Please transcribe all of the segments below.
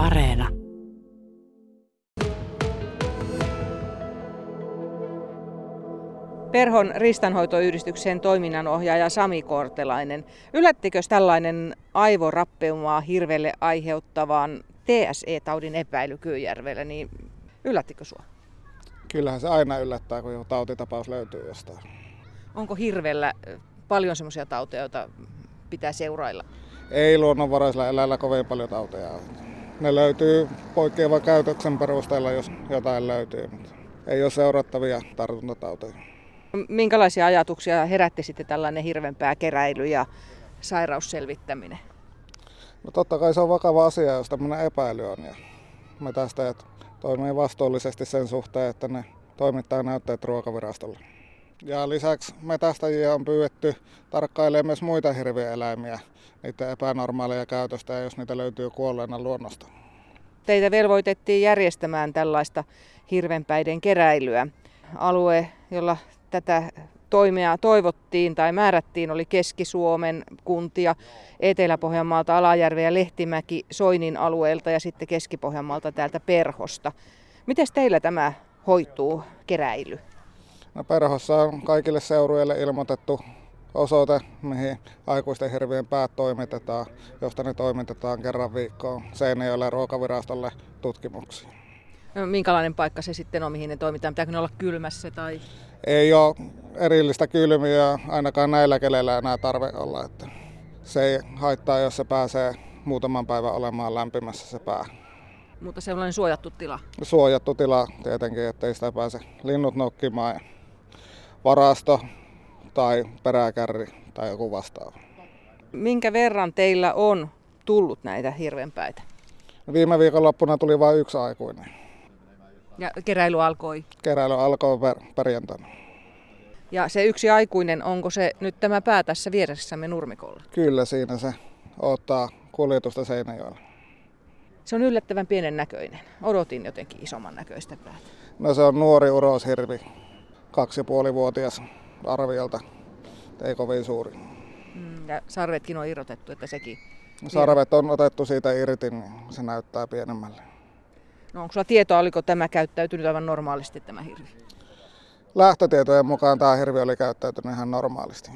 Areena. Perhon ristanhoitoyhdistyksen toiminnanohjaaja Sami Kortelainen. Yllättikö tällainen aivorappeumaa hirvelle aiheuttavan TSE-taudin epäily Kyyjärvellä, niin yllättikö sinua? Kyllähän se aina yllättää, kun joku tautitapaus löytyy jostain. Onko hirvellä paljon semmoisia tauteja, joita pitää seurailla? Ei luonnonvaraisella eläillä kovin paljon tauteja ole. Ne löytyy poikkeavan käytöksen perusteella, jos jotain löytyy, mutta ei ole seurattavia tartuntatauteja. Minkälaisia ajatuksia herätti sitten tällainen hirvenpääkeräily ja sairausselvittäminen? No totta kai se on vakava asia, jos tämmöinen epäily on. Ja metästäjät toimii vastuullisesti sen suhteen, että ne toimittaa näytteet ruokavirastolle. Ja lisäksi metästäjiä on pyydetty tarkkailemaan myös muita hirvieläimiä, niiden epänormaaleja käytöstä, jos niitä löytyy kuolleena luonnosta. Teitä velvoitettiin järjestämään tällaista hirvenpäiden keräilyä. Alue, jolla tätä toimea toivottiin tai määrättiin, oli Keski-Suomen kuntia, Etelä-Pohjanmaalta, Alajärve ja Lehtimäki Soinin alueelta ja sitten Keski-Pohjanmaalta täältä Perhosta. Miten teillä tämä hoituu, keräily? No Perhossa on kaikille seurueille ilmoitettu osoite, mihin aikuisten hirvien päät toimitetaan, josta ne toimitetaan kerran viikkoon Seinäjoelle ruokavirastolle tutkimuksiin. No, minkälainen paikka se sitten on, mihin ne toimitaan? Pitääkö ne olla kylmässä? Tai... Ei ole erillistä kylmiä, ainakaan näillä keleillä enää tarve olla. Että se ei haittaa, jos se pääsee muutaman päivän olemaan lämpimässä se pää. Mutta sellainen suojattu tila? Suojattu tila tietenkin, ettei sitä pääse linnut nokkimaan. Varasto tai peräkärri tai joku vastaava. Minkä verran teillä on tullut näitä hirvenpäitä? Viime viikonloppuna tuli vain yksi aikuinen. Ja keräily alkoi? Keräily alkoi per, perjantaina. Ja se yksi aikuinen, onko se nyt tämä pää tässä vieressämme nurmikolla? Kyllä siinä se ottaa kuljetusta Seinäjoella. Se on yllättävän pienen näköinen. Odotin jotenkin isomman näköistä päätä. No se on nuori uroshirvi, kaksi ja puoli vuotias arviolta, ei kovin suuri. Mm, ja sarvetkin on irrotettu, että sekin... Sarvet on otettu siitä irti, niin se näyttää pienemmälle. No onko sulla tietoa, oliko tämä käyttäytynyt aivan normaalisti tämä hirvi? Lähtötietojen mukaan tämä hirvi oli käyttäytynyt ihan normaalisti.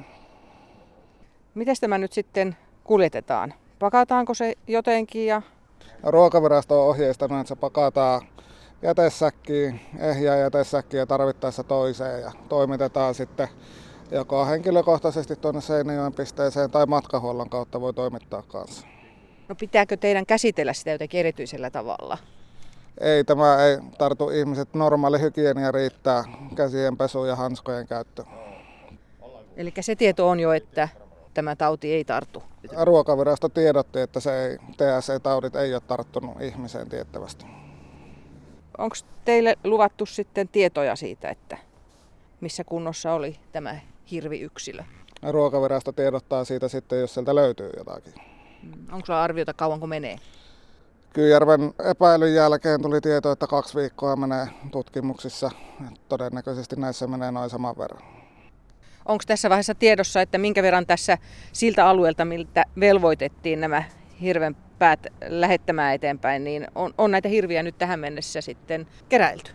Miten tämä nyt sitten kuljetetaan? Pakataanko se jotenkin ja... Ruokavirasto on ohjeistanut, että se pakataan jätesäkkiin, ehjää jätesäkkiin ja tarvittaessa toiseen ja toimitetaan sitten joko henkilökohtaisesti tuonne Seinäjoen pisteeseen tai matkahuollon kautta voi toimittaa kanssa. No pitääkö teidän käsitellä sitä jotenkin erityisellä tavalla? Ei, tämä ei tartu ihmiset. Normaali hygienia riittää käsien pesu ja hanskojen käyttö. Eli se tieto on jo, että tämä tauti ei tartu. Ruokavirasto tiedotti, että se ei, TSE-taudit ei ole tarttunut ihmiseen tiettävästi. Onko teille luvattu sitten tietoja siitä, että missä kunnossa oli tämä hirviyksilö? Ruokavirasto tiedottaa siitä sitten, jos sieltä löytyy jotakin. Onko sulla arviota kauanko menee? Kyyjärven epäilyn jälkeen tuli tieto, että kaksi viikkoa menee tutkimuksissa. Todennäköisesti näissä menee noin saman verran. Onko tässä vaiheessa tiedossa, että minkä verran tässä siltä alueelta, miltä velvoitettiin nämä hirven päät lähettämään eteenpäin, niin on, on näitä hirviä nyt tähän mennessä sitten keräilty?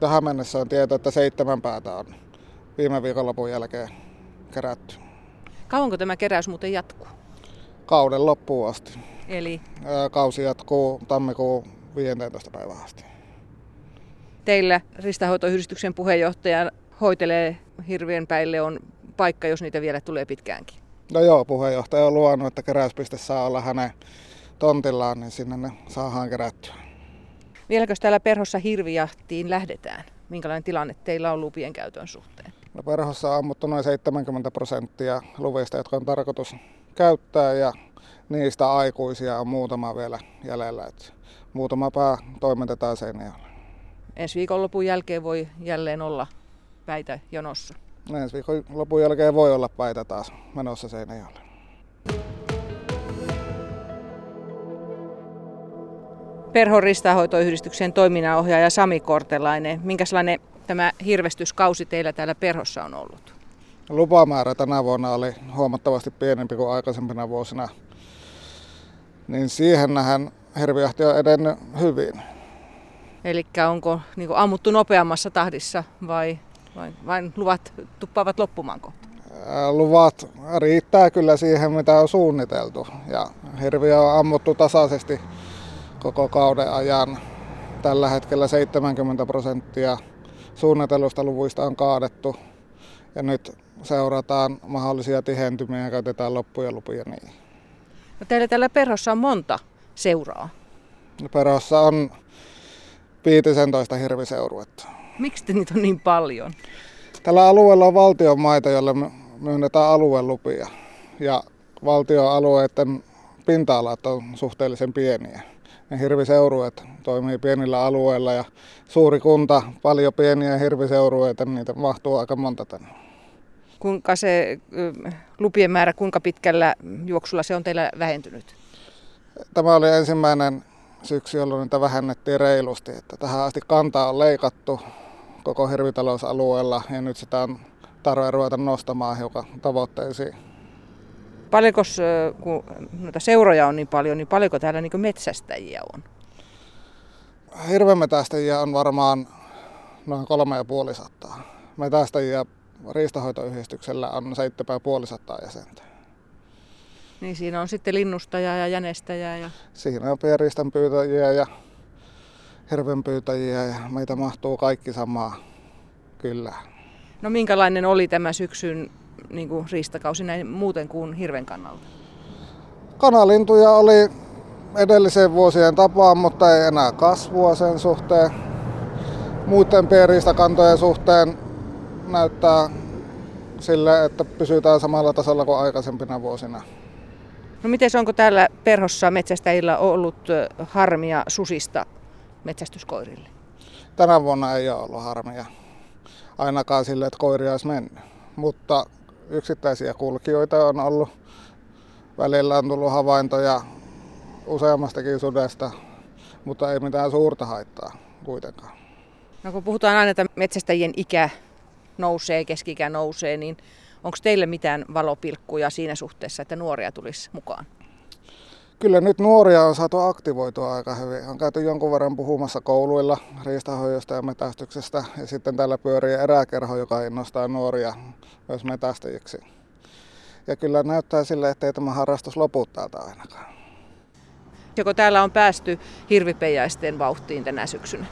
Tähän mennessä on tieto, että seitsemän päätä on viime viikonlopun jälkeen kerätty. Kauanko tämä keräys muuten jatkuu? Kauden loppuun asti. Eli? Kausi jatkuu tammikuun 15. päivään asti. Teillä ristahoitoyhdistyksen puheenjohtaja hoitelee hirvien päille on paikka, jos niitä vielä tulee pitkäänkin. No joo, puheenjohtaja on luonut, että keräyspiste saa olla hänen tontillaan, niin sinne ne saadaan kerättyä. Vieläkö täällä perhossa hirvijahtiin lähdetään? Minkälainen tilanne teillä on lupien käytön suhteen? No perhossa on ammuttu noin 70 prosenttia luvista, jotka on tarkoitus käyttää ja niistä aikuisia on muutama vielä jäljellä. Et muutama pää toimitetaan Seinäjoelle. Ensi viikonlopun jälkeen voi jälleen olla päitä jonossa. Ensi viikon lopun jälkeen voi olla päitä taas menossa Seinäjoelle. Perhon ristahoitoyhdistyksen toiminnanohjaaja Sami Kortelainen. Minkälainen tämä hirvestyskausi teillä täällä Perhossa on ollut? Lupamäärä tänä vuonna oli huomattavasti pienempi kuin aikaisempina vuosina. Niin siihen nähän hirvijahti on edennyt hyvin. Eli onko niin ammuttu nopeammassa tahdissa vai, vai vain luvat tuppaavat loppumaan kohta? Luvat riittää kyllä siihen, mitä on suunniteltu. Ja hirviä on ammuttu tasaisesti koko kauden ajan. Tällä hetkellä 70 prosenttia suunnitelusta luvuista on kaadettu. Ja nyt seurataan mahdollisia tihentymiä ja käytetään loppuja lupia niin. No teillä täällä Perhossa on monta seuraa. Perhossa on 15 hirviseuruetta. Miksi te niitä on niin paljon? Tällä alueella on valtion maita, joille myönnetään aluelupia. Ja valtion alueiden pinta-alat on suhteellisen pieniä. Ne hirviseurueet toimii pienillä alueilla ja suuri kunta, paljon pieniä hirviseurueita, niin niitä mahtuu aika monta tänne. Kuinka se lupien määrä, kuinka pitkällä juoksulla se on teillä vähentynyt? Tämä oli ensimmäinen syksy, jolloin niitä vähennettiin reilusti. Että tähän asti kantaa on leikattu koko hirvitalousalueella ja nyt sitä on tarve ruveta nostamaan hiukan tavoitteisiin. Paljonko, kun noita seuroja on niin paljon, niin paljonko täällä niin metsästäjiä on? Hirvemetästäjiä on varmaan noin kolme ja puoli sataa. Metästäjiä riistahoitoyhdistyksellä on 7500 jäsentä. Niin siinä on sitten linnustajaa ja jänestäjää. Ja... Siinä on pieristan pyytäjiä ja hirvenpyytäjiä ja meitä mahtuu kaikki samaa kyllä. No minkälainen oli tämä syksyn niin kuin riistakausi näin muuten kuin hirven kannalta? Kanalintuja oli edellisen vuosien tapaan, mutta ei enää kasvua sen suhteen. Muuten pienriistakantojen suhteen näyttää sille, että pysytään samalla tasolla kuin aikaisempina vuosina. No miten onko täällä perhossa metsästäjillä ollut harmia susista metsästyskoirille? Tänä vuonna ei ole ollut harmia. Ainakaan sille, että koiria olisi mennyt. Mutta yksittäisiä kulkijoita on ollut. Välillä on tullut havaintoja useammastakin sudesta, mutta ei mitään suurta haittaa kuitenkaan. No kun puhutaan aina, että metsästäjien ikä nousee, keski nousee, niin onko teille mitään valopilkkuja siinä suhteessa, että nuoria tulisi mukaan? Kyllä nyt nuoria on saatu aktivoitua aika hyvin. On käyty jonkun verran puhumassa kouluilla riistahoidosta ja metästyksestä. Ja sitten täällä pyörii eräkerho, joka innostaa nuoria myös metästäjiksi. Ja kyllä näyttää sille, että ei tämä harrastus lopu täältä ainakaan. Joko täällä on päästy hirvipeijaisten vauhtiin tänä syksynä?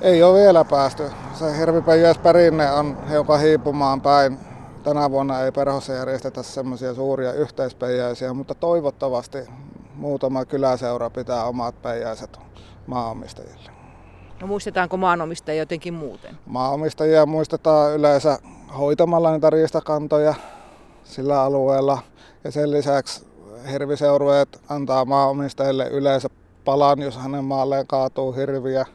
Ei ole vielä päästy. Se hirvipeijasperinne on hiukan hiipumaan päin. Tänä vuonna ei perhossa järjestetä semmoisia suuria yhteispeijaisia, mutta toivottavasti muutama kyläseura pitää omat peijaiset maanomistajille. No muistetaanko maanomistajia jotenkin muuten? Maanomistajia muistetaan yleensä hoitamalla niitä riistakantoja sillä alueella. Ja sen lisäksi hirviseurueet antaa maanomistajille yleensä palan, jos hänen maalleen kaatuu hirviä.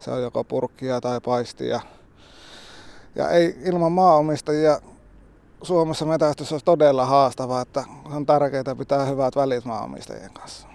Se on joko purkkia tai paistia. Ja ei ilman maanomistajia Suomessa metästys olisi todella haastavaa, että on tärkeää pitää hyvät välit maanomistajien kanssa.